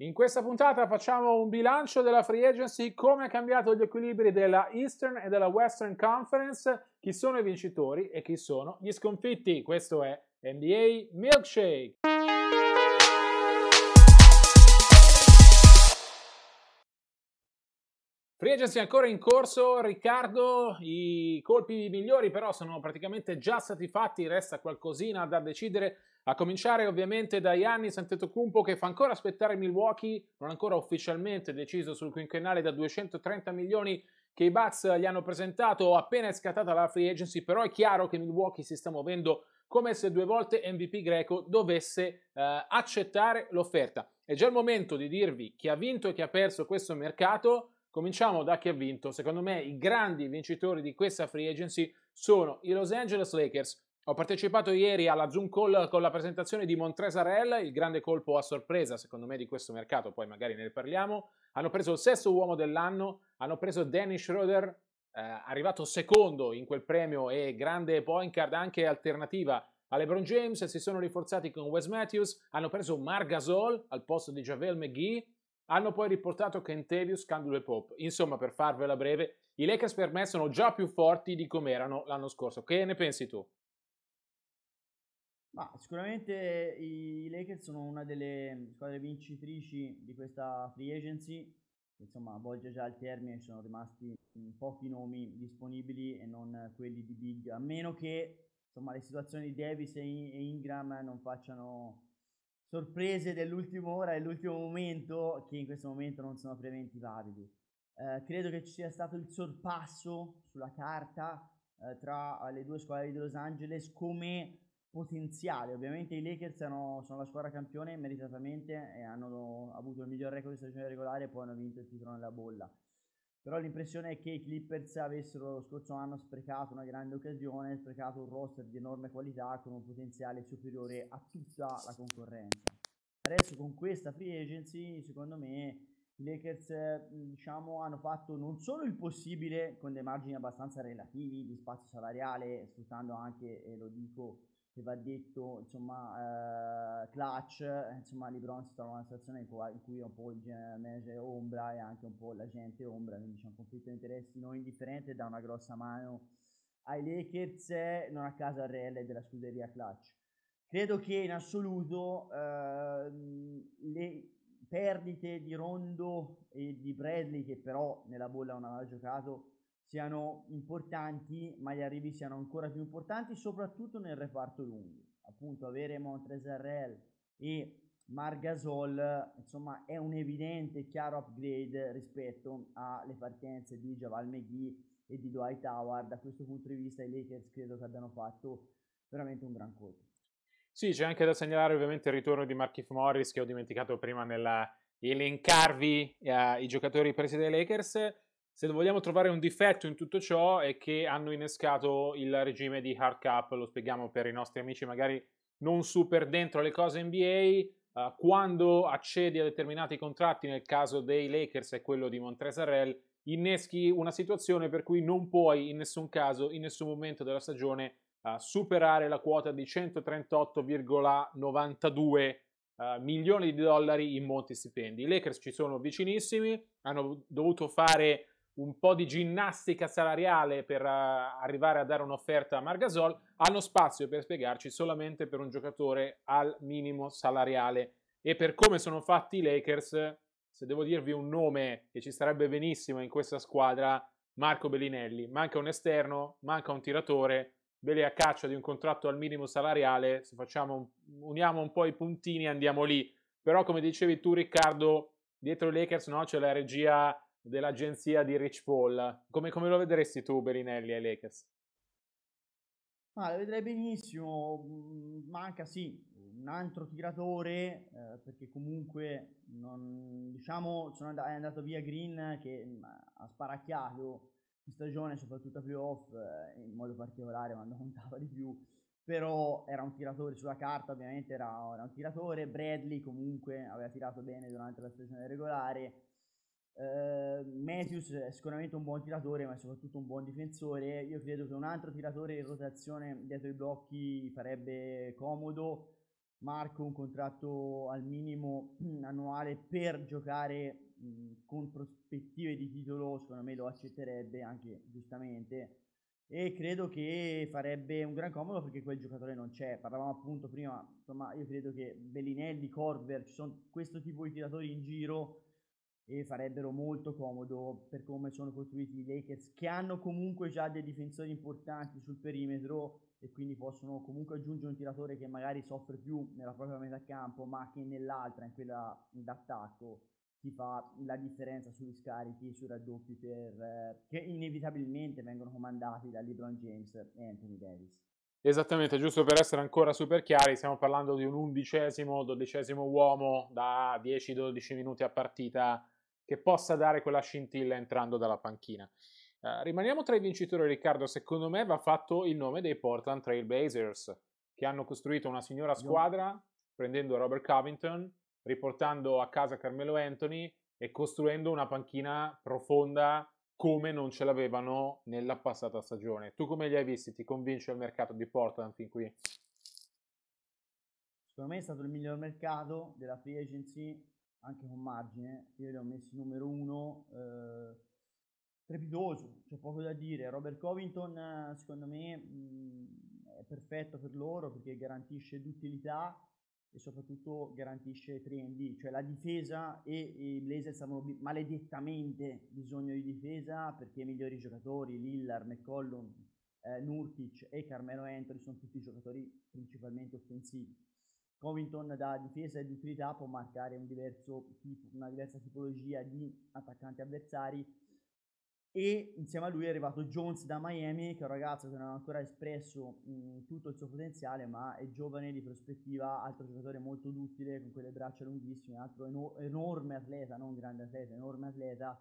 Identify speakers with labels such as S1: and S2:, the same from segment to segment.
S1: In questa puntata facciamo un bilancio della free agency, come ha cambiato gli equilibri della Eastern e della Western Conference, chi sono i vincitori e chi sono gli sconfitti. Questo è NBA Milkshake. Free agency ancora in corso, Riccardo, i colpi migliori però sono praticamente già stati fatti, resta qualcosina da decidere, a cominciare ovviamente da Giannis Antetokounmpo che fa ancora aspettare Milwaukee, non ancora ufficialmente deciso sul quinquennale da 230 milioni che i Bucks gli hanno presentato appena è scattata la free agency, però è chiaro che Milwaukee si sta muovendo come se due volte MVP greco dovesse eh, accettare l'offerta. È già il momento di dirvi chi ha vinto e chi ha perso questo mercato. Cominciamo da chi ha vinto. Secondo me i grandi vincitori di questa free agency sono i Los Angeles Lakers. Ho partecipato ieri alla Zoom call con la presentazione di Montrezarel, il grande colpo a sorpresa secondo me di questo mercato, poi magari ne parliamo. Hanno preso il sesto uomo dell'anno, hanno preso Dennis Schroeder, eh, arrivato secondo in quel premio e grande point guard anche alternativa a LeBron James, si sono rinforzati con Wes Matthews, hanno preso Marc Gasol al posto di Javel McGee, hanno poi riportato Kentavious, Candle e Pop. Insomma, per farvela breve, i Lakers per me sono già più forti di come erano l'anno scorso. Che ne pensi tu?
S2: Ma sicuramente i Lakers sono una delle squadre vincitrici di questa free agency. Insomma, volge già al termine, sono rimasti pochi nomi disponibili e non quelli di Big, a meno che insomma, le situazioni di Davis e Ingram non facciano sorprese dell'ultima ora e dell'ultimo momento che in questo momento non sono preventivabili. Eh, credo che ci sia stato il sorpasso sulla carta eh, tra le due squadre di Los Angeles come potenziale. Ovviamente i Lakers sono, sono, la squadra campione meritatamente e hanno avuto il miglior record di stagione regolare e poi hanno vinto il titolo nella bolla. Però l'impressione è che i Clippers avessero lo scorso anno sprecato una grande occasione, sprecato un roster di enorme qualità con un potenziale superiore a tutta la concorrenza. Adesso con questa free agency, secondo me, i Lakers diciamo, hanno fatto non solo il possibile con dei margini abbastanza relativi di spazio salariale, sfruttando anche, e lo dico, che va detto, insomma, eh, clutch, insomma, LeBron si trova in una situazione in cui, è un po' il manager ombra e anche un po' l'agente ombra, quindi c'è un conflitto di interessi non indifferente, dà una grossa mano ai Lakers, non a caso al RL della scuderia clutch. Credo che in assoluto eh, le perdite di Rondo e di Bradley, che però nella bolla non aveva giocato, siano importanti, ma gli arrivi siano ancora più importanti, soprattutto nel reparto lungo. Appunto, avere Montrezarel e Margasol, insomma, è un evidente, chiaro upgrade rispetto alle partenze di Javal McGee e di Dwight Howard. Da questo punto di vista i Lakers credo che abbiano fatto veramente un gran colpo.
S1: Sì, c'è anche da segnalare ovviamente il ritorno di Markif Morris che ho dimenticato prima nell'elencarvi eh, i giocatori presi dai Lakers se vogliamo trovare un difetto in tutto ciò è che hanno innescato il regime di hard cap, lo spieghiamo per i nostri amici magari non super dentro le cose NBA, uh, eh, quando accedi a determinati contratti, nel caso dei Lakers è quello di Montrezarel, inneschi una situazione per cui non puoi in nessun caso, in nessun momento della stagione, uh, superare la quota di 138,92 uh, milioni di dollari in monti stipendi. I Lakers ci sono vicinissimi, hanno dovuto fare un po' di ginnastica salariale per uh, arrivare a dare un'offerta a Margasol, hanno spazio per spiegarci solamente per un giocatore al minimo salariale. E per come sono fatti i Lakers, se devo dirvi un nome che ci starebbe benissimo in questa squadra, Marco Bellinelli. Manca un esterno, manca un tiratore, belli a caccia di un contratto al minimo salariale, se facciamo, uniamo un po' i puntini andiamo lì. Però come dicevi tu Riccardo, dietro i Lakers no, c'è la regia dell'agenzia di Rich Paul. Come, come lo vedresti tu Berinelli ai Lakers?
S2: Ma lo vedrei benissimo, mm, manca sì un altro tiratore, eh, perché comunque non, diciamo and- è andato via Green che mm, ha sparacchiato in stagione, soprattutto a playoff, eh, in modo particolare quando contava di più, però era un tiratore sulla carta, ovviamente era, era un tiratore, Bradley comunque aveva tirato bene durante la stagione regolare, Uh, Matthews è sicuramente un buon tiratore, ma è soprattutto un buon difensore. Io credo che un altro tiratore in rotazione dietro i blocchi farebbe comodo. Marco un contratto al minimo annuale per giocare mh, con prospettive di titolo, secondo me lo accetterebbe anche giustamente. E credo che farebbe un gran comodo perché quel giocatore non c'è. Parlavamo appunto prima, insomma, io credo che Bellinelli, Corver, ci sono questo tipo di tiratori in giro e farebbero molto comodo per come sono costruiti i Lakers, che hanno comunque già dei difensori importanti sul perimetro e quindi possono comunque aggiungere un tiratore che magari soffre più nella propria metà campo, ma che nell'altra, in quella d'attacco, ti fa la differenza sugli scarichi, sui raddoppi per, eh, che inevitabilmente vengono comandati da LeBron James e Anthony Davis.
S1: Esattamente, giusto per essere ancora super chiari, stiamo parlando di un undicesimo, dodicesimo uomo da 10-12 minuti a partita che possa dare quella scintilla entrando dalla panchina. Uh, rimaniamo tra i vincitori, Riccardo. Secondo me va fatto il nome dei Portland Trail Blazers, che hanno costruito una signora squadra prendendo Robert Covington, riportando a casa Carmelo Anthony e costruendo una panchina profonda come non ce l'avevano nella passata stagione. Tu come li hai visti? Ti convince il mercato di Portland fin qui?
S2: Secondo me è stato il miglior mercato della free agency anche con margine, io li ho messi numero uno, eh, trepidoso, c'è poco da dire. Robert Covington, secondo me, mh, è perfetto per loro perché garantisce d'utilità e soprattutto garantisce 3D, cioè la difesa e i Blazers hanno maledettamente bisogno di difesa perché i migliori giocatori, Lillard, McCollum, eh, Nurkic e Carmelo Anthony sono tutti giocatori principalmente offensivi Covington da difesa e di utilità può marcare un tipo, una diversa tipologia di attaccanti avversari e insieme a lui è arrivato Jones da Miami che è un ragazzo che non ha ancora espresso mh, tutto il suo potenziale ma è giovane di prospettiva, altro giocatore molto duttile con quelle braccia lunghissime, altro eno- enorme atleta, non grande atleta, enorme atleta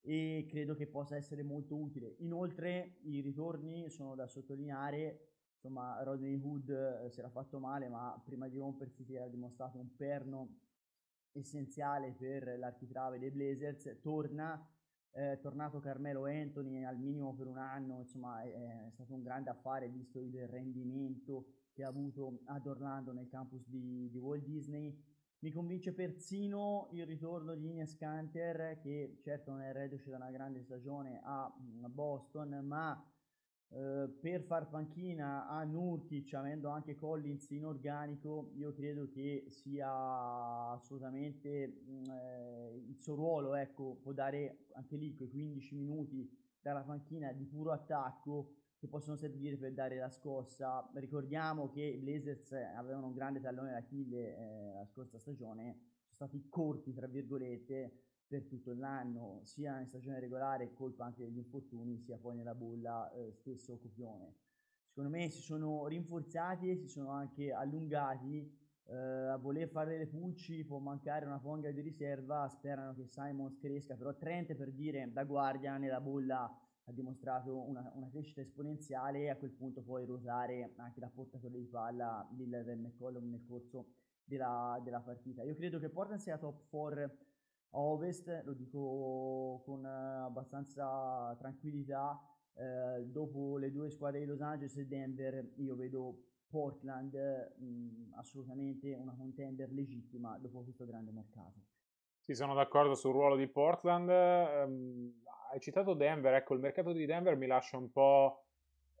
S2: e credo che possa essere molto utile. Inoltre i ritorni sono da sottolineare insomma Rodney Hood eh, si era fatto male ma prima di rompersi si era dimostrato un perno essenziale per l'architrave dei Blazers. Torna eh, tornato Carmelo Anthony al minimo per un anno insomma è, è, stato un grande affare visto il rendimento che ha avuto ad Orlando nel campus di, di Walt Disney. Mi convince persino il ritorno di Ines Canter che certo non è reduce da una grande stagione a, a Boston ma eh, per far panchina a Nurkic avendo anche Collins in organico io credo che sia assolutamente mh, mm, eh, il suo ruolo ecco può dare anche lì quei 15 minuti dalla panchina di puro attacco che possono servire per dare la scossa. Ricordiamo che i Blazers avevano un grande tallone d'Achille eh, la scorsa stagione sono stati corti tra virgolette per tutto l'anno, sia in stagione regolare, colpa anche degli infortuni, sia poi nella bolla eh, stesso copione. Secondo me si sono rinforzati e si sono anche allungati. Eh, a voler fare le pulci può mancare una ponga di riserva, sperano che Simons cresca, però Trent per dire da guardia nella bolla ha dimostrato una, una crescita esponenziale e a quel punto puoi ruotare anche la portatore di palla del McCollum nel corso della, della partita. Io credo che Portland sia top 4 a ovest, lo dico con abbastanza tranquillità, eh, dopo le due squadre di Los Angeles e Denver io vedo Portland mh, assolutamente una contender legittima dopo questo grande mercato.
S1: Sì, sono d'accordo sul ruolo di Portland. Um, hai citato Denver, ecco, il mercato di Denver mi lascia un po'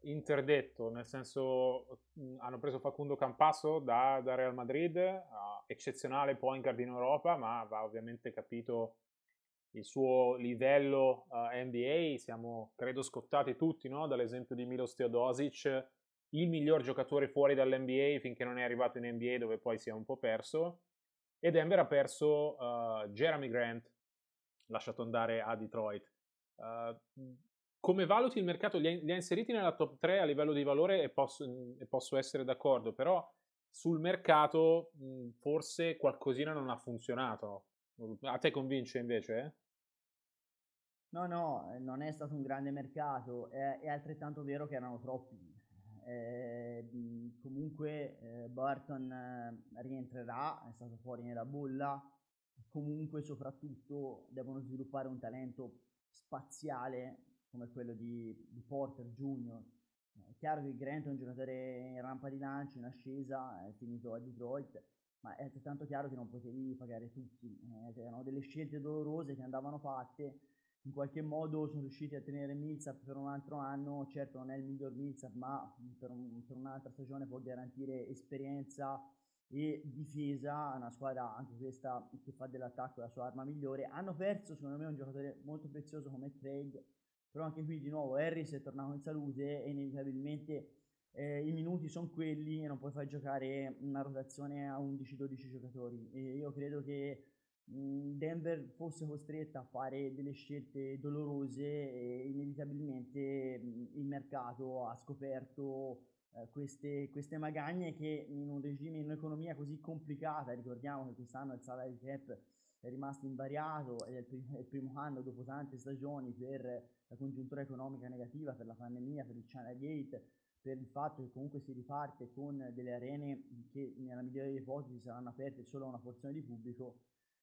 S1: interdetto, nel senso hanno preso Facundo Campasso da, da Real Madrid, uh, eccezionale point guard in Europa, ma va ovviamente capito il suo livello uh, NBA, siamo credo scottati tutti no? dall'esempio di Milos Teodosic il miglior giocatore fuori dall'NBA finché non è arrivato in NBA dove poi si è un po' perso. E Denver ha perso uh, Jeremy Grant, lasciato andare a Detroit. Uh, come valuti il mercato? Li ha, li ha, inseriti nella top 3 a livello di valore e posso, e posso essere d'accordo, però sul mercato mh, forse qualcosina non ha funzionato. A te convince invece? Eh?
S2: No, no, non è stato un grande mercato, è, è altrettanto vero che erano troppi. Eh, comunque eh, Burton eh, rientrerà, è stato fuori nella bolla, comunque soprattutto devono sviluppare un talento spaziale come quello di, di Porter Jr. È chiaro che Grant è un giocatore in rampa di lancio, in ascesa, è finito a Detroit, ma è altrettanto chiaro che non potevi pagare tutti, eh, erano delle scelte dolorose che andavano fatte in qualche modo sono riusciti a tenere Millsap per un altro anno, certo non è il miglior Millsap, ma per, un, per un'altra stagione può garantire esperienza e difesa, una squadra anche questa che fa dell'attacco la sua arma migliore. Hanno perso secondo me un giocatore molto prezioso come Craig, però anche qui di nuovo Harris è tornato in salute e inevitabilmente eh, i minuti sono quelli e non puoi far giocare una rotazione a 11-12 giocatori. E io credo che Mhmm, Denver fosse costretta a fare delle scelte dolorose e inevitabilmente mhmm, il mercato ha scoperto eh, queste, queste, magagne che in un regime, in un'economia così complicata, ricordiamo che quest'anno il salary cap è rimasto invariato ed è il primo, è il primo anno dopo tante stagioni per la congiuntura economica negativa, per la pandemia, per il China Gate, per il fatto che comunque si riparte con delle arene che nella migliore delle ipotesi saranno aperte solo a una porzione di pubblico,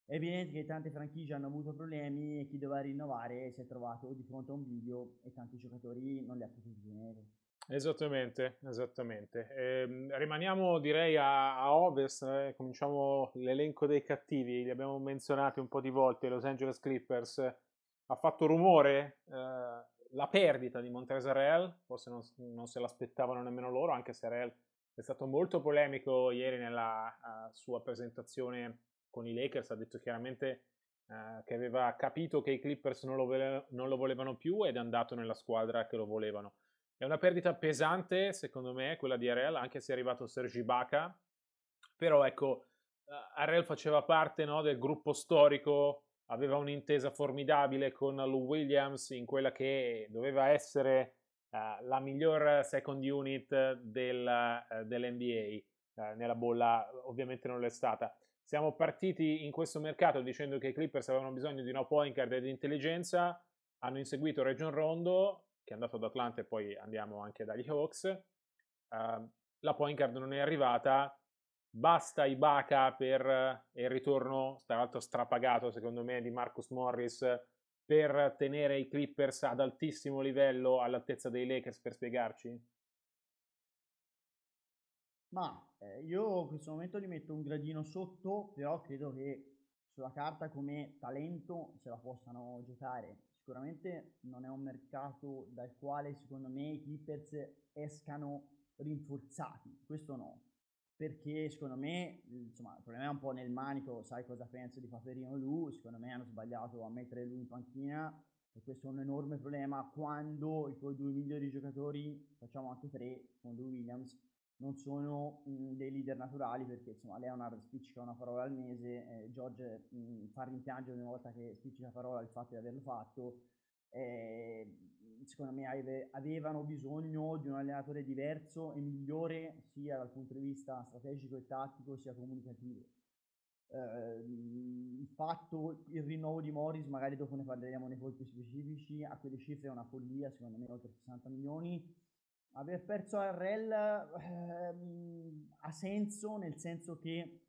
S2: è evidente che tante franchigie hanno avuto problemi e chi doveva rinnovare si è trovato di fronte a un video e tanti giocatori non li ha potuti tenere.
S1: Esattamente, esattamente. Eh, rimaniamo direi a, a Ovest, eh, cominciamo l'elenco dei cattivi, li abbiamo menzionati un po' di volte, Los Angeles Clippers ha fatto rumore eh, la perdita di Montrezl forse non, non, se l'aspettavano nemmeno loro, anche se Rel è stato molto polemico ieri nella uh, sua presentazione con i Lakers ha detto chiaramente eh, che aveva capito che i Clippers non lo, non lo, volevano più ed è andato nella squadra che lo volevano. È una perdita pesante, secondo me, quella di Arel, anche se è arrivato Sergi Baca, però ecco, uh, Arel faceva parte no, del gruppo storico, aveva un'intesa formidabile con Lou Williams in quella che doveva essere uh, la miglior second unit del, uh, dell'NBA. nella bolla ovviamente non l'è stata. Siamo partiti in questo mercato dicendo che i Clippers avevano bisogno di una point guard e di intelligenza, hanno inseguito Region Rondo, che è andato ad Atlanta e poi andiamo anche dagli Hawks. Uh, la point guard non è arrivata, basta Ibaka per il ritorno, tra l'altro strapagato secondo me, di Marcus Morris per tenere i Clippers ad altissimo livello all'altezza dei Lakers per spiegarci?
S2: Ma eh, io in questo momento li metto un gradino sotto, però credo che sulla carta come talento se la possano giocare. Sicuramente non è un mercato dal quale secondo me i Clippers escano rinforzati, questo no, perché secondo me insomma, il problema è un po' nel manico, sai cosa penso di Paperino Lu, secondo me hanno sbagliato a mettere lui in panchina e questo è un enorme problema quando i tuoi due migliori giocatori, facciamo anche tre, con lui Williams, non sono mh, dei leader naturali perché insomma Leonard spiccica una parola al mese, eh, George mh, fa rimpiangere ogni volta che spiccica parola il fatto di averlo fatto. Eh, secondo me ave- avevano bisogno di un allenatore diverso e migliore sia dal punto di vista strategico e tattico sia comunicativo. Eh, il fatto, il rinnovo di Morris, magari dopo ne parleremo nei colpi specifici, a quelle cifre è una follia, secondo me oltre 60 milioni Aver perso RL ehm, ha senso nel senso che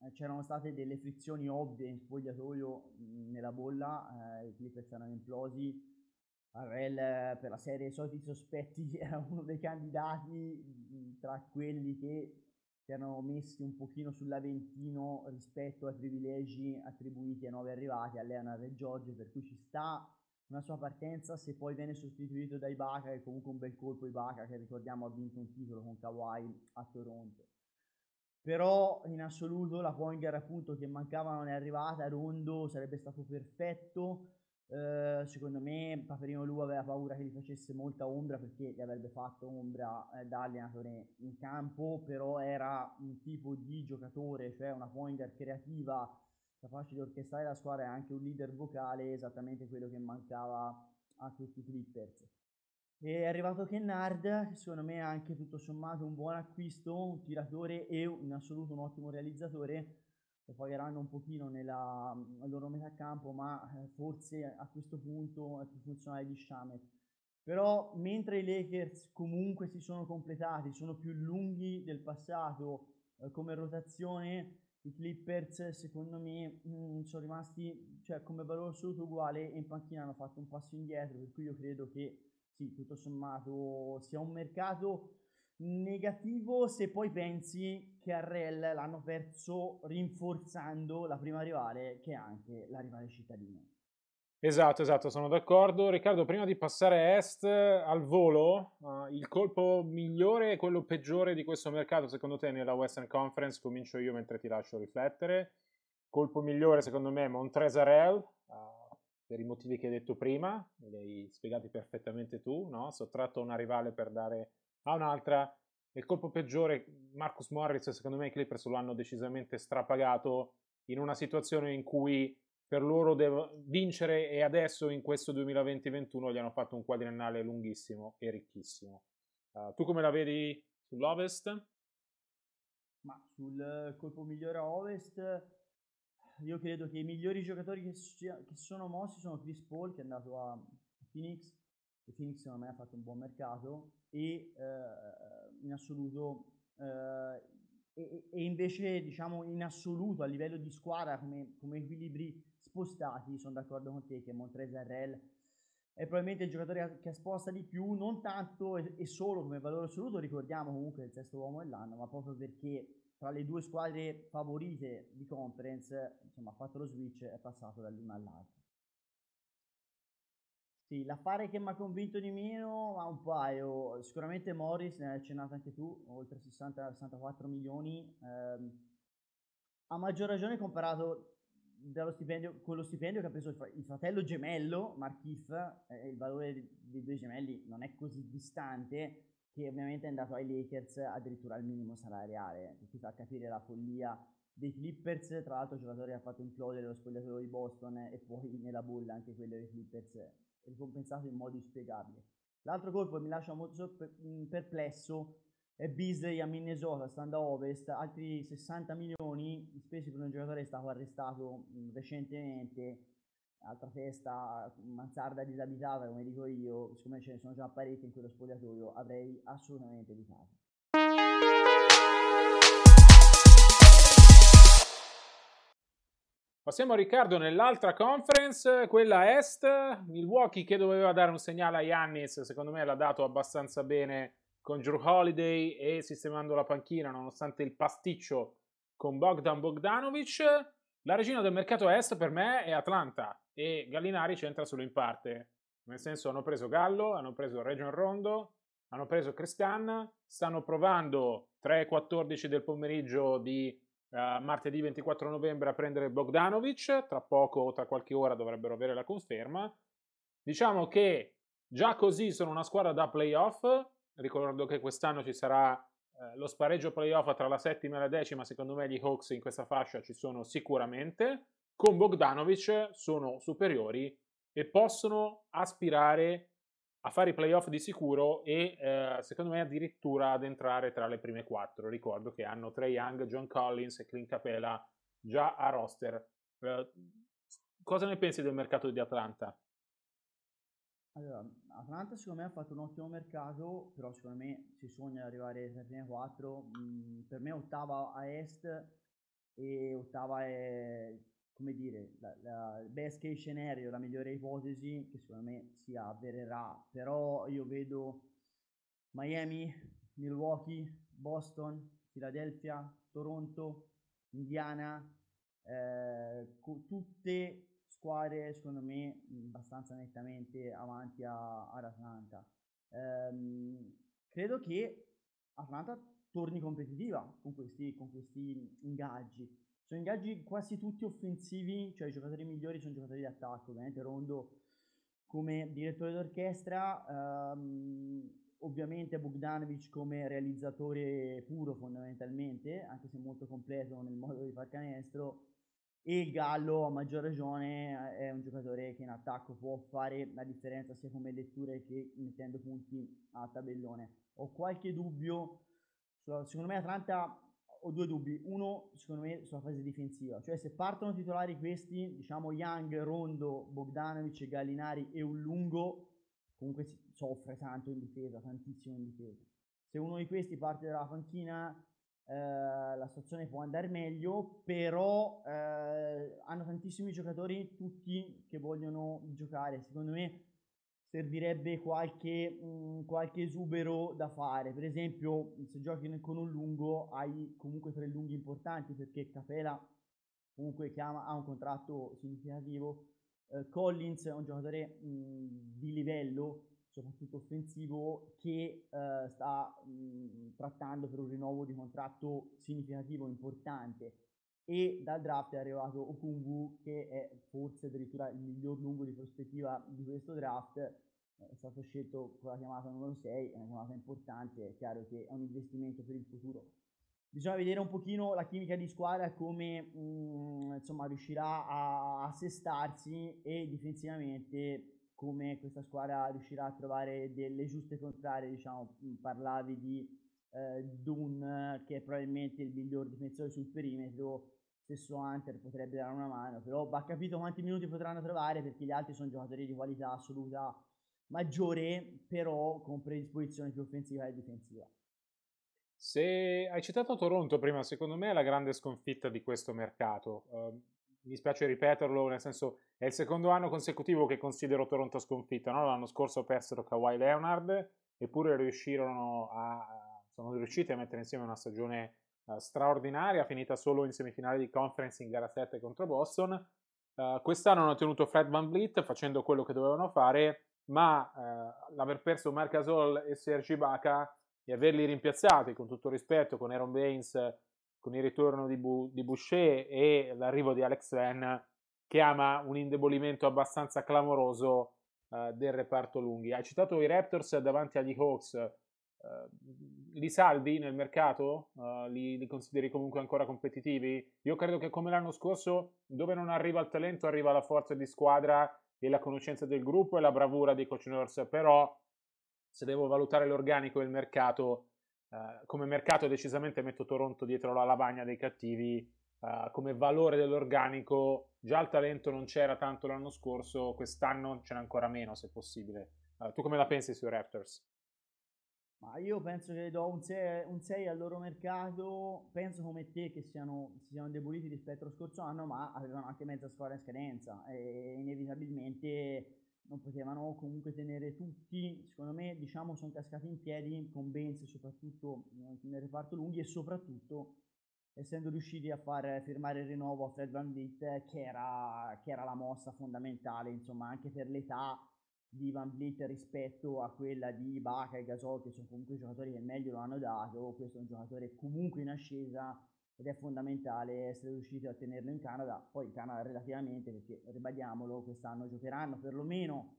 S2: eh, c'erano state delle frizioni ovvie in spogliatoio nella bolla, eh, i Clippers erano implosi. RL per la serie soliti sospetti era uno dei candidati tra quelli che si erano messi un pochino sull'Aventino rispetto ai privilegi attribuiti ai nuovi arrivati, a Leonard e Giorgio, per cui ci sta una sua partenza, se poi viene sostituito da Ibaka, che comunque un bel colpo Ibaka, che ricordiamo ha vinto un titolo con Kawhi a Toronto. Però in assoluto la point guard appunto che mancava non è arrivata, Rondo sarebbe stato perfetto, Uh, secondo me Paperino Lu aveva paura che gli facesse molta ombra perché gli avrebbe fatto ombra eh, da allenatore in campo, però era un tipo di giocatore, cioè una pointer creativa, capace di orchestrare la squadra e anche un leader vocale, esattamente quello che mancava a tutti i Clippers. E è arrivato Kennard, secondo me anche tutto sommato un buon acquisto, un tiratore e in assoluto un ottimo realizzatore lo pagheranno un pochino nella, nel loro metà campo, ma eh, forse a questo punto è più funzionale di Shamet. Però mentre i Lakers comunque si sono completati, sono più lunghi del passato eh, come rotazione, i Clippers secondo me mh, mm, sono rimasti cioè, come valore assoluto uguale e in panchina hanno fatto un passo indietro, per cui io credo che sì, tutto sommato sia un mercato negativo se poi pensi che a Rel l'hanno perso rinforzando la prima rivale che è anche la rivale cittadina.
S1: Esatto, esatto, sono d'accordo. Riccardo, prima di passare a est al volo, uh, il colpo migliore e quello peggiore di questo mercato secondo te nella Western Conference? Comincio io mentre ti lascio riflettere. Colpo migliore secondo me è Montrezarel, uh, per i motivi che hai detto prima, li hai spiegati perfettamente tu, no? sottratto a una rivale per dare a un'altra. Il colpo peggiore, Marcus Morris, secondo me i Clippers lo hanno decisamente strapagato in una situazione in cui per loro devo vincere e adesso in questo 2020-21 gli hanno fatto un quadriennale lunghissimo e ricchissimo. Uh, tu come la vedi sull'Ovest?
S2: Ma sul colpo migliore a Ovest io credo che i migliori giocatori che, che sono mossi sono Chris Paul che è andato a Phoenix e Phoenix secondo me ha fatto un buon mercato e eh, in assoluto e, e, invece diciamo in assoluto a livello di squadra come, come equilibri spostati sono d'accordo con te che Montrezl è probabilmente il giocatore che sposta di più non tanto e, solo come valore assoluto ricordiamo comunque il sesto uomo dell'anno ma proprio perché tra le due squadre favorite di conference insomma ha fatto lo switch è passato dall'una all'altra sì, l'affare che mi ha convinto di meno ha un paio. Sicuramente Morris, ne hai accennato anche tu, oltre 60-64 milioni. Ehm, a maggior ragione comparato stipendio, con lo stipendio che ha preso il, fratello gemello, Markif, eh, il valore dei due gemelli non è così distante, che ovviamente è andato ai Lakers addirittura al minimo salariale, ti fa capire la follia dei Clippers, tra l'altro giocatore che ha fatto implodere lo spogliatoio di Boston e poi nella bolla anche quello dei Clippers ricompensato in modo inspiegabile. L'altro colpo che mi lascia molto perplesso è Beasley a Minnesota, stando a ovest, altri 60 milioni spesi per un giocatore che è stato arrestato recentemente, altra festa, mansarda disabitata come dico io, siccome ce ne sono già parecchi in quello spogliatoio, avrei assolutamente evitato.
S1: Passiamo a Riccardo nell'altra conference, quella est. Milwaukee che doveva dare un segnale a Yannis, secondo me l'ha dato abbastanza bene con Drew Holiday e sistemando la panchina nonostante il pasticcio con Bogdan Bogdanovic. La regina del mercato est per me è Atlanta e Gallinari c'entra solo in parte. Nel senso hanno preso Gallo, hanno preso Region Rondo, hanno preso Cristian, stanno provando 3-14 del pomeriggio di uh, martedì 24 novembre a prendere Bogdanovic, tra poco o tra qualche ora dovrebbero avere la conferma. Diciamo che già così sono una squadra da playoff, ricordo che quest'anno ci sarà uh, lo spareggio playoff tra la settima e la decima, secondo me gli Hawks in questa fascia ci sono sicuramente, con Bogdanovic sono superiori e possono aspirare a fare i playoff di sicuro e eh, secondo me addirittura ad entrare tra le prime quattro. Ricordo che hanno Trey Young, John Collins e Clint Capela già a roster. Eh, cosa ne pensi del mercato di Atlanta?
S2: Allora, Atlanta secondo me ha fatto un ottimo mercato, però secondo me si sogna di arrivare tra prime quattro. Mm, per me ottava a est e ottava è come dire, la, la best case scenario, la migliore ipotesi, che secondo me si avvererà, però io vedo Miami, Milwaukee, Boston, Philadelphia, Toronto, Indiana, eh, tutte squadre secondo me abbastanza nettamente avanti a, ad Atlanta. Eh, credo che Atlanta torni competitiva con questi, con questi ingaggi sono ingaggi quasi tutti offensivi, cioè i giocatori migliori sono giocatori di attacco, ovviamente Rondo come direttore d'orchestra, ehm, ovviamente Bogdanovic come realizzatore puro fondamentalmente, anche se molto completo nel modo di far canestro, e il Gallo a maggior ragione è un giocatore che in attacco può fare la differenza sia come letture che mettendo punti a tabellone. Ho qualche dubbio, secondo me Atlanta ho due dubbi. Uno, secondo me, sulla fase difensiva. Cioè, se partono titolari questi, diciamo Young, Rondo, Bogdanovic, Gallinari e un lungo, comunque soffre tanto in difesa, tantissimo in difesa. Se uno di questi parte dalla panchina, la situazione può andare meglio, però eh, hanno tantissimi giocatori, tutti che vogliono giocare. Secondo me servirebbe qualche, mh, mm, qualche esubero da fare. Per esempio, se giochi con un lungo, hai comunque tre lunghi importanti perché Capela comunque chiama, ha un contratto significativo. Uh, Collins è un giocatore mh, mm, di livello, soprattutto offensivo, che uh, sta mh, trattando per un rinnovo di contratto significativo, importante. E dal draft è arrivato Okungu, che è forse addirittura il miglior lungo di prospettiva di questo draft, è stato scelto con la chiamata numero 6, è una chiamata importante, è chiaro che è un investimento per il futuro. Bisogna vedere un pochino la chimica di squadra come mh, mm, insomma, riuscirà a assestarsi e difensivamente come questa squadra riuscirà a trovare delle giuste contrarie, diciamo, mm, parlavi di eh, Dun che è probabilmente il miglior difensore sul perimetro, stesso Hunter potrebbe dare una mano, però va capito quanti minuti potranno trovare perché gli altri sono giocatori di qualità assoluta maggiore, però con predisposizione più offensiva e difensiva.
S1: Se hai citato Toronto prima, secondo me è la grande sconfitta di questo mercato. Uh, mi spiace ripeterlo, nel senso è il secondo anno consecutivo che considero Toronto sconfitta. No? L'anno scorso persero Kawhi Leonard, eppure riuscirono a, sono riusciti a mettere insieme una stagione uh, straordinaria, finita solo in semifinale di conference in gara 7 contro Boston. Uh, quest'anno hanno tenuto Fred Van Vliet facendo quello che dovevano fare ma eh, l'aver perso Marc Gasol e Sergi Baca e averli rimpiazzati con tutto rispetto con Aaron Baines, con il ritorno di, Bu- di Boucher e l'arrivo di Alex Len chiama un indebolimento abbastanza clamoroso eh, del reparto lunghi. Hai citato i Raptors davanti agli Hawks, eh, li salvi nel mercato? Uh, li, li, consideri comunque ancora competitivi? Io credo che come l'anno scorso, dove non arriva il talento, arriva la forza di squadra e la conoscenza del gruppo e la bravura dei coach nurse, però se devo valutare l'organico e il mercato, eh, come mercato decisamente metto Toronto dietro la lavagna dei cattivi, eh, come valore dell'organico già il talento non c'era tanto l'anno scorso, quest'anno ce n'è ancora meno se possibile. Uh, tu come la pensi sui Raptors?
S2: Ma io penso che do un 6, un 6 al loro mercato, penso come te che siano, si siano indeboliti rispetto allo scorso anno, ma avevano anche mezza squadra in scadenza e inevitabilmente non potevano comunque tenere tutti, secondo me diciamo sono cascati in piedi con Benz soprattutto nel reparto lunghi e soprattutto essendo riusciti a far firmare il rinnovo a Fred Van Vliet che era, che era la mossa fondamentale insomma anche per l'età di Van Vliet rispetto a quella di Ibaka e Gasol che sono comunque giocatori che meglio lo hanno dato. Questo è un giocatore comunque in ascesa ed è fondamentale essere riusciti a tenerlo in Canada poi in Canada relativamente perché ribadiamolo quest'anno giocheranno perlomeno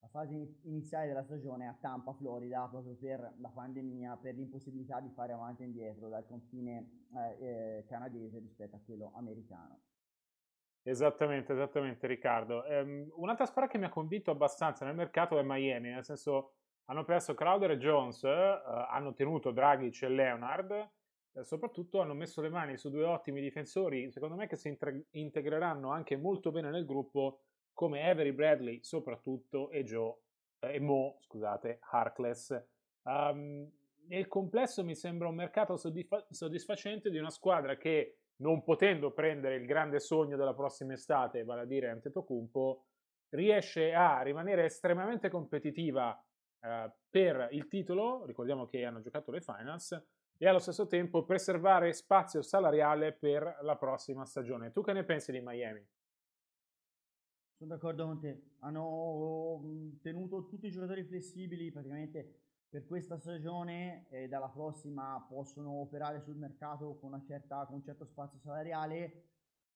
S2: la fase iniziale della stagione a Tampa, Florida, proprio per la pandemia, per l'impossibilità di fare avanti e indietro dal confine eh, eh, canadese rispetto a quello americano.
S1: Esattamente, esattamente Riccardo. Um, un'altra squadra che mi ha convinto abbastanza nel mercato è Miami, nel senso hanno perso Crowder e Jones, uh, hanno tenuto Dragic e Leonard, soprattutto hanno messo le mani su due ottimi difensori, secondo me che si integreranno anche molto bene nel gruppo, come Avery Bradley soprattutto e Joe, eh, e Mo, scusate, Harkless. Um, nel complesso mi sembra un mercato soddisfa- soddisfacente di una squadra che non potendo prendere il grande sogno della prossima estate, vale a dire Antetokounmpo, riesce a rimanere estremamente competitiva eh, per il titolo, ricordiamo che hanno giocato le finals, e allo stesso tempo preservare spazio salariale per la prossima stagione. Tu che ne pensi di Miami?
S2: Sono d'accordo con te, hanno tenuto tutti i giocatori flessibili, praticamente per questa stagione e dalla prossima possono operare sul mercato con, certa, con un certo spazio salariale.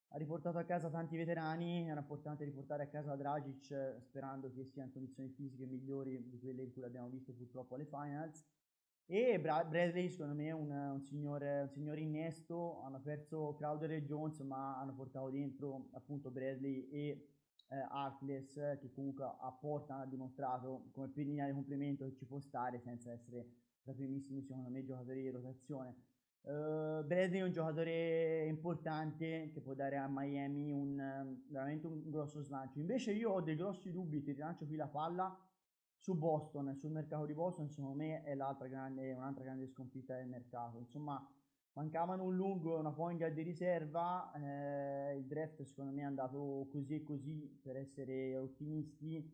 S2: Ha riportato a casa tanti veterani, era importante riportare a casa Dragic sperando che sia in condizioni fisiche migliori di quelle in cui l'abbiamo visto purtroppo alle finals. E Bradley secondo me è un, un, signore, un signore innesto, hanno perso Crowder e Jones ma hanno portato dentro appunto Bradley e eh, Artless che comunque apportano, ha dimostrato come pedina di complemento che ci può stare senza essere da primissimi secondo me giocatori di rotazione. Uh, Bradley è un giocatore importante che può dare a Miami un, veramente un grosso slancio. Invece io ho dei grossi dubbi, ti rilancio qui la palla, su Boston, sul mercato di Boston secondo me è l'altra grande, un'altra grande sconfitta del mercato. Insomma, mancavano un lungo e una point di riserva, eh, il draft secondo me è andato così e così per essere ottimisti,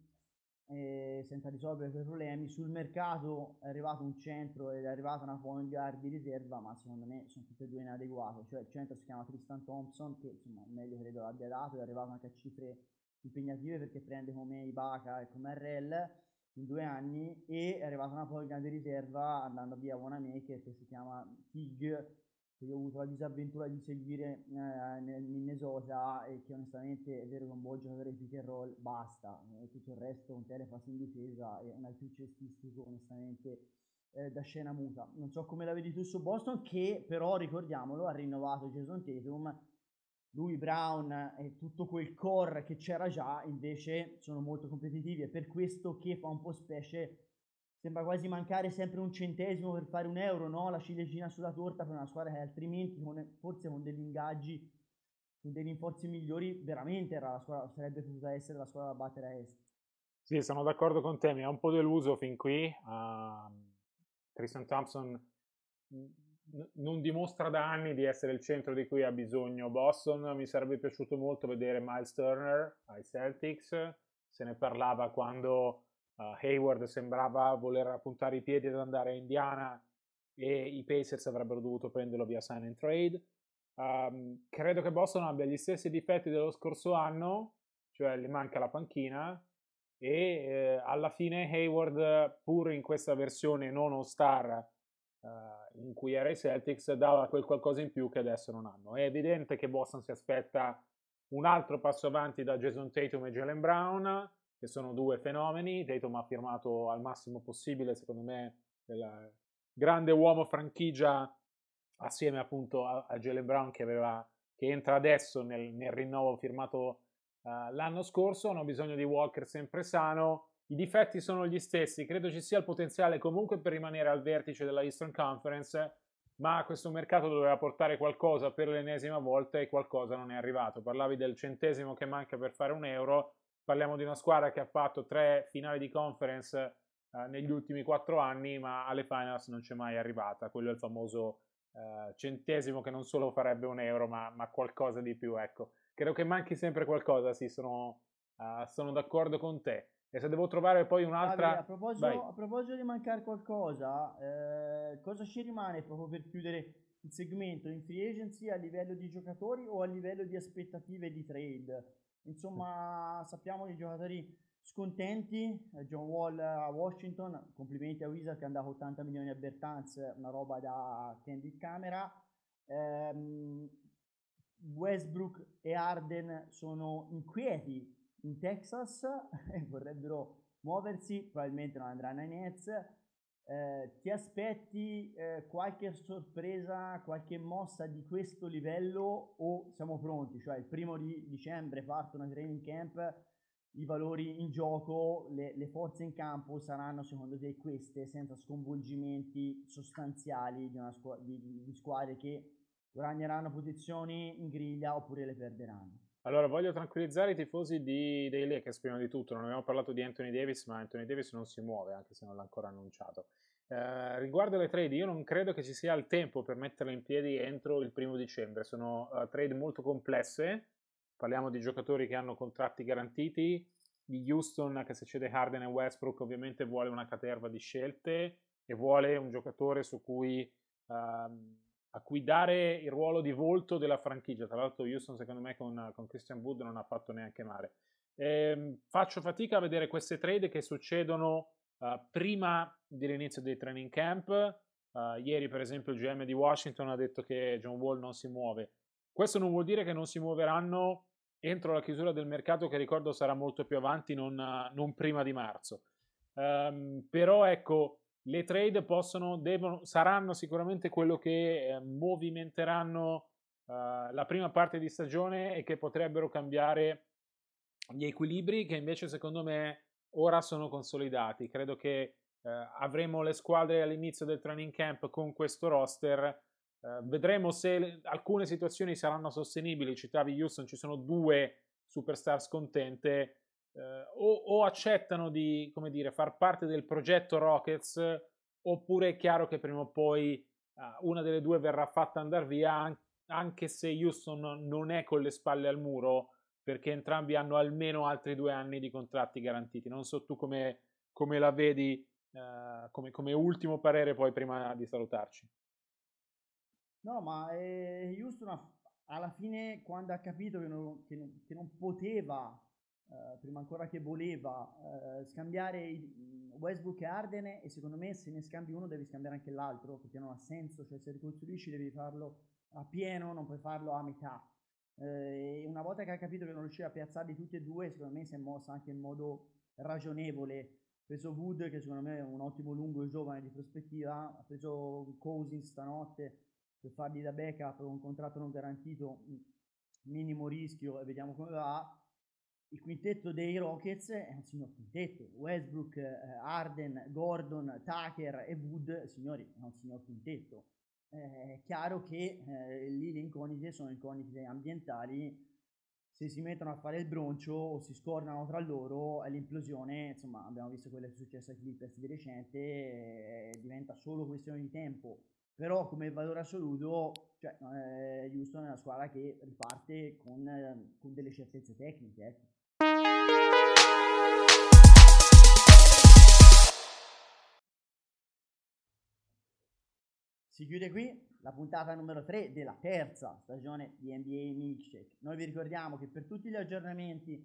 S2: eh, senza risolvere quei problemi. Sul mercato è arrivato un centro ed è arrivata una point guard di riserva, ma secondo me sono tutte e due inadeguate. Cioè il centro si chiama Tristan Thompson, che insomma meglio credo l'abbia dato, è arrivato anche a cifre impegnative perché prende come Ibaka e come Arrel in due anni e è arrivata una guard di riserva andando via Wanamaker che si chiama Tig che io ho avuto la disavventura di seguire eh, nel Minnesota e che onestamente è vero che un buon giocatore di pick and roll, basta, eh, tutto il resto un telepass in difesa e un IQ cestistico onestamente eh, da scena muta. Non so come la vedi tu su Boston che però ricordiamolo ha rinnovato Jason Tatum, lui Brown e tutto quel core che c'era già invece sono molto competitivi e per questo che fa un po' specie sembra quasi mancare sempre un centesimo per fare un euro, no? La ciliegina sulla torta per una squadra che altrimenti, con, forse con degli ingaggi, con dei rinforzi migliori, veramente squadra, sarebbe potuta essere la squadra da battere a est.
S1: Sì, sono d'accordo con te, mi ha un po' deluso fin qui. Uh, Tristan Thompson non dimostra da anni di essere il centro di cui ha bisogno Boston. Mi sarebbe piaciuto molto vedere Miles Turner ai Celtics, se ne parlava quando Uh, Hayward sembrava voler puntare i piedi ad andare a Indiana e i Pacers avrebbero dovuto prenderlo via sign and trade. Um, credo che Boston abbia gli stessi difetti dello scorso anno, cioè gli manca la panchina e eh, alla fine Hayward, pur in questa versione non all-star uh, in cui era i Celtics, dava quel qualcosa in più che adesso non hanno. È evidente che Boston si aspetta un altro passo avanti da Jason Tatum e Jalen Brown che sono due fenomeni. Tatum ha firmato al massimo possibile, secondo me, il grande uomo franchigia assieme appunto a, a Jalen Brown che, aveva, che entra adesso nel, nel rinnovo firmato uh, l'anno scorso. Hanno bisogno di Walker sempre sano. I difetti sono gli stessi, credo ci sia il potenziale comunque per rimanere al vertice della Eastern Conference, ma questo mercato doveva portare qualcosa per l'ennesima volta e qualcosa non è arrivato. Parlavi del centesimo che manca per fare un euro, parliamo di una squadra che ha fatto tre finali di conference eh, negli ultimi quattro anni, ma alle finals non c'è mai arrivata. Quello è il famoso eh, centesimo che non solo farebbe un euro, ma, ma, qualcosa di più. Ecco, credo che manchi sempre qualcosa, sì, sono, uh, sono d'accordo con te. E se devo trovare poi un'altra...
S2: a, proposito, a, proposito, di mancare qualcosa, eh, cosa ci rimane proprio per chiudere il segmento in free agency a livello di giocatori o a livello di aspettative di trade? Insomma, sappiamo di giocatori scontenti. Eh, John Wall a Washington, complimenti a Wizard che ha dato 80 milioni a Bertans, una roba da candid camera. Um, Westbrook e Arden sono inquieti in Texas e vorrebbero muoversi, probabilmente non andranno ai Nets. Eh, ti aspetti eh, qualche sorpresa, qualche mossa di questo livello o siamo pronti? Cioè il primo di dicembre partono i training camp, i valori in gioco, le, le forze in campo saranno secondo te queste senza sconvolgimenti sostanziali di, squ- di, di squadre che guadagneranno posizioni in griglia oppure le perderanno?
S1: Allora, voglio tranquillizzare i tifosi di, dei Lakers prima di tutto. Non abbiamo parlato di Anthony Davis, ma Anthony Davis non si muove, anche se non l'ha ancora annunciato. Eh, riguardo le trade, io non credo che ci sia il tempo per metterle in piedi entro il primo dicembre. Sono uh, trade molto complesse. Parliamo di giocatori che hanno contratti garantiti. Di Houston, che se cede Harden e Westbrook, ovviamente vuole una caterva di scelte e vuole un giocatore su cui. Uh, a cui dare il ruolo di volto della franchigia. Tra l'altro Houston secondo me con, con Christian Wood non ha fatto neanche male. Ehm, faccio fatica a vedere queste trade che succedono uh, prima dell'inizio dei training camp. Uh, ieri, per esempio, il GM di Washington ha detto che John Wall non si muove. Questo non vuol dire che non si muoveranno entro la chiusura del mercato, che ricordo sarà molto più avanti, non, non prima di marzo. Um, però ecco, le trade possono, devono, saranno sicuramente quello che eh, movimenteranno uh, la prima parte di stagione e che potrebbero cambiare gli equilibri che invece secondo me ora sono consolidati. Credo che uh, avremo le squadre all'inizio del training camp con questo roster. Uh, vedremo se alcune situazioni saranno sostenibili. Citavi Houston, ci sono due superstar scontente eh, o, o, accettano di come dire, far parte del progetto Rockets oppure è chiaro che prima o poi eh, una delle due verrà fatta andare via anche se Houston non è con le spalle al muro perché entrambi hanno almeno altri due anni di contratti garantiti. Non so tu come, come la vedi eh, come, come, ultimo parere poi prima di salutarci.
S2: No, ma eh, Houston alla fine quando ha capito che non, che non, che non poteva Uh, prima ancora che voleva uh, scambiare i, Westbrook e Arden e secondo me se ne scambi uno devi scambiare anche l'altro perché non ha senso, cioè se ricostruisci devi farlo a pieno, non puoi farlo a metà. Uh, e una volta che ha capito che non riusciva a piazzarli tutti e due, secondo me si è mossa anche in modo ragionevole. Ha preso Wood, che secondo me è un ottimo lungo e giovane di prospettiva, ha preso Cousins stanotte per fargli da backup un contratto non garantito, minimo rischio e vediamo come va il quintetto dei Rockets è un signor quintetto. Westbrook, eh, Arden, Gordon, Tucker e Wood, signori, è un signor quintetto. Eh, è chiaro che eh, lì le incognite sono incognite ambientali. Se si mettono a fare il broncio o si scornano tra loro, l'implosione, insomma, abbiamo visto quello che è successo ai Clippers di recente, eh, diventa solo questione di tempo. Però come valore assoluto, cioè, eh, Houston è una squadra che riparte con, eh, con delle certezze tecniche. Ecco. Si chiude qui la puntata numero 3 della terza stagione di NBA Milkshake. Noi vi ricordiamo che per tutti gli aggiornamenti,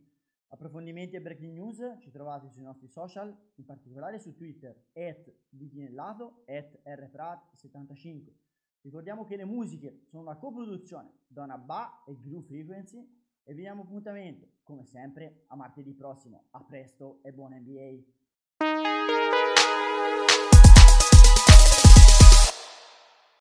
S2: approfondimenti e breaking news ci trovate sui nostri social, in particolare su Twitter, at Vitinellato, at rprat75. Ricordiamo che le musiche sono una coproduzione Donna Ba e Groove Frequency e vi diamo appuntamento, come sempre, a martedì prossimo. A presto e buona NBA!